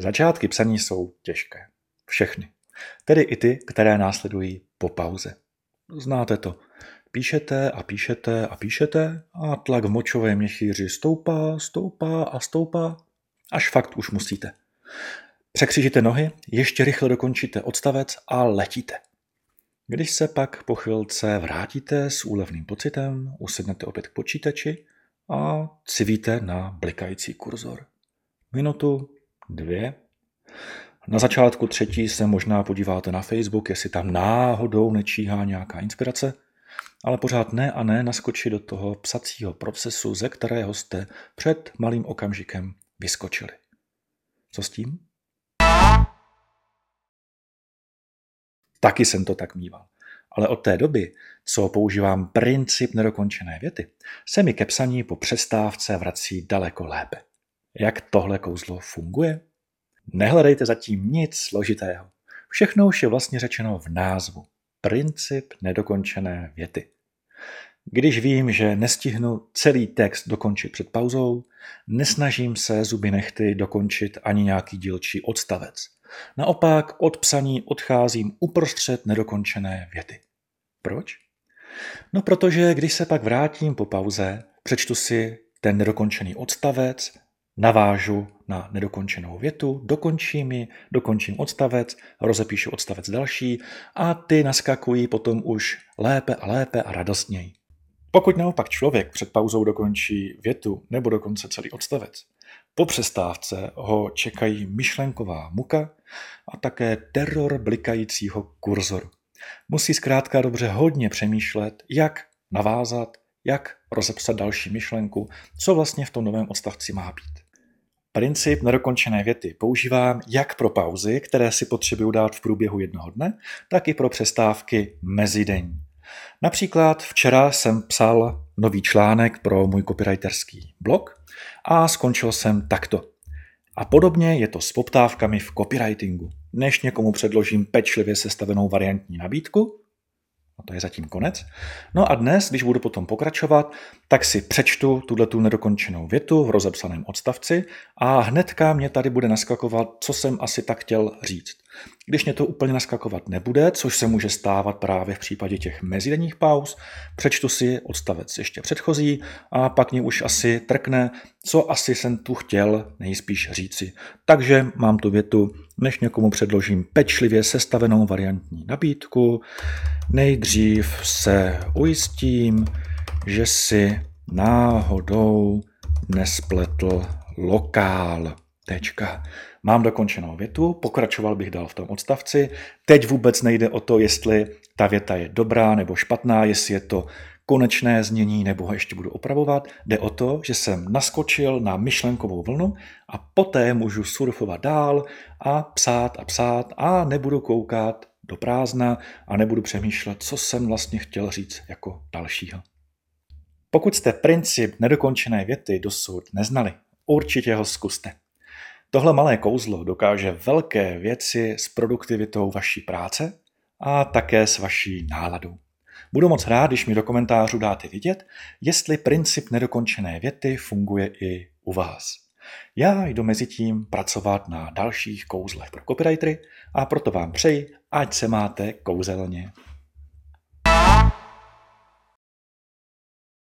Začátky psaní jsou těžké. Všechny. Tedy i ty, které následují po pauze. Znáte to. Píšete a píšete a píšete a tlak v močové měchýři stoupá, stoupá a stoupá, až fakt už musíte. Překřižíte nohy, ještě rychle dokončíte odstavec a letíte. Když se pak po chvilce vrátíte s úlevným pocitem, usednete opět k počítači a civíte na blikající kurzor. Minutu, dvě. Na začátku třetí se možná podíváte na Facebook, jestli tam náhodou nečíhá nějaká inspirace, ale pořád ne a ne naskočit do toho psacího procesu, ze kterého jste před malým okamžikem vyskočili. Co s tím? Taky jsem to tak mýval. Ale od té doby, co používám princip nedokončené věty, se mi ke psaní po přestávce vrací daleko lépe. Jak tohle kouzlo funguje? Nehledejte zatím nic složitého. Všechno už je vlastně řečeno v názvu. Princip nedokončené věty. Když vím, že nestihnu celý text dokončit před pauzou, nesnažím se zuby nechty dokončit ani nějaký dílčí odstavec. Naopak od psaní odcházím uprostřed nedokončené věty. Proč? No protože když se pak vrátím po pauze, přečtu si ten nedokončený odstavec, navážu na nedokončenou větu, dokončím ji, dokončím odstavec, rozepíšu odstavec další a ty naskakují potom už lépe a lépe a radostněji. Pokud naopak člověk před pauzou dokončí větu nebo dokonce celý odstavec, po přestávce ho čekají myšlenková muka a také teror blikajícího kurzoru. Musí zkrátka dobře hodně přemýšlet, jak navázat, jak rozepsat další myšlenku, co vlastně v tom novém odstavci má být. Princip nedokončené věty používám jak pro pauzy, které si potřebuju dát v průběhu jednoho dne, tak i pro přestávky mezidenní. Například včera jsem psal nový článek pro můj copywriterský blog a skončil jsem takto. A podobně je to s poptávkami v copywritingu. Než někomu předložím pečlivě sestavenou variantní nabídku, a to je zatím konec. No a dnes, když budu potom pokračovat, tak si přečtu tuhle tu nedokončenou větu v rozepsaném odstavci a hnedka mě tady bude naskakovat, co jsem asi tak chtěl říct. Když mě to úplně naskakovat nebude, což se může stávat právě v případě těch mezidenních pauz, přečtu si odstavec ještě předchozí a pak mě už asi trkne, co asi jsem tu chtěl nejspíš říci. Takže mám tu větu, než někomu předložím pečlivě sestavenou variantní nabídku, nejdřív se ujistím, že si náhodou nespletl lokál. Tečka. Mám dokončenou větu, pokračoval bych dál v tom odstavci. Teď vůbec nejde o to, jestli ta věta je dobrá nebo špatná, jestli je to konečné znění nebo ho ještě budu opravovat. Jde o to, že jsem naskočil na myšlenkovou vlnu a poté můžu surfovat dál a psát a psát a nebudu koukat do prázdna a nebudu přemýšlet, co jsem vlastně chtěl říct jako dalšího. Pokud jste princip nedokončené věty dosud neznali, určitě ho zkuste. Tohle malé kouzlo dokáže velké věci s produktivitou vaší práce a také s vaší náladou. Budu moc rád, když mi do komentářů dáte vidět, jestli princip nedokončené věty funguje i u vás. Já jdu mezi tím pracovat na dalších kouzlech pro copywritery a proto vám přeji, ať se máte kouzelně.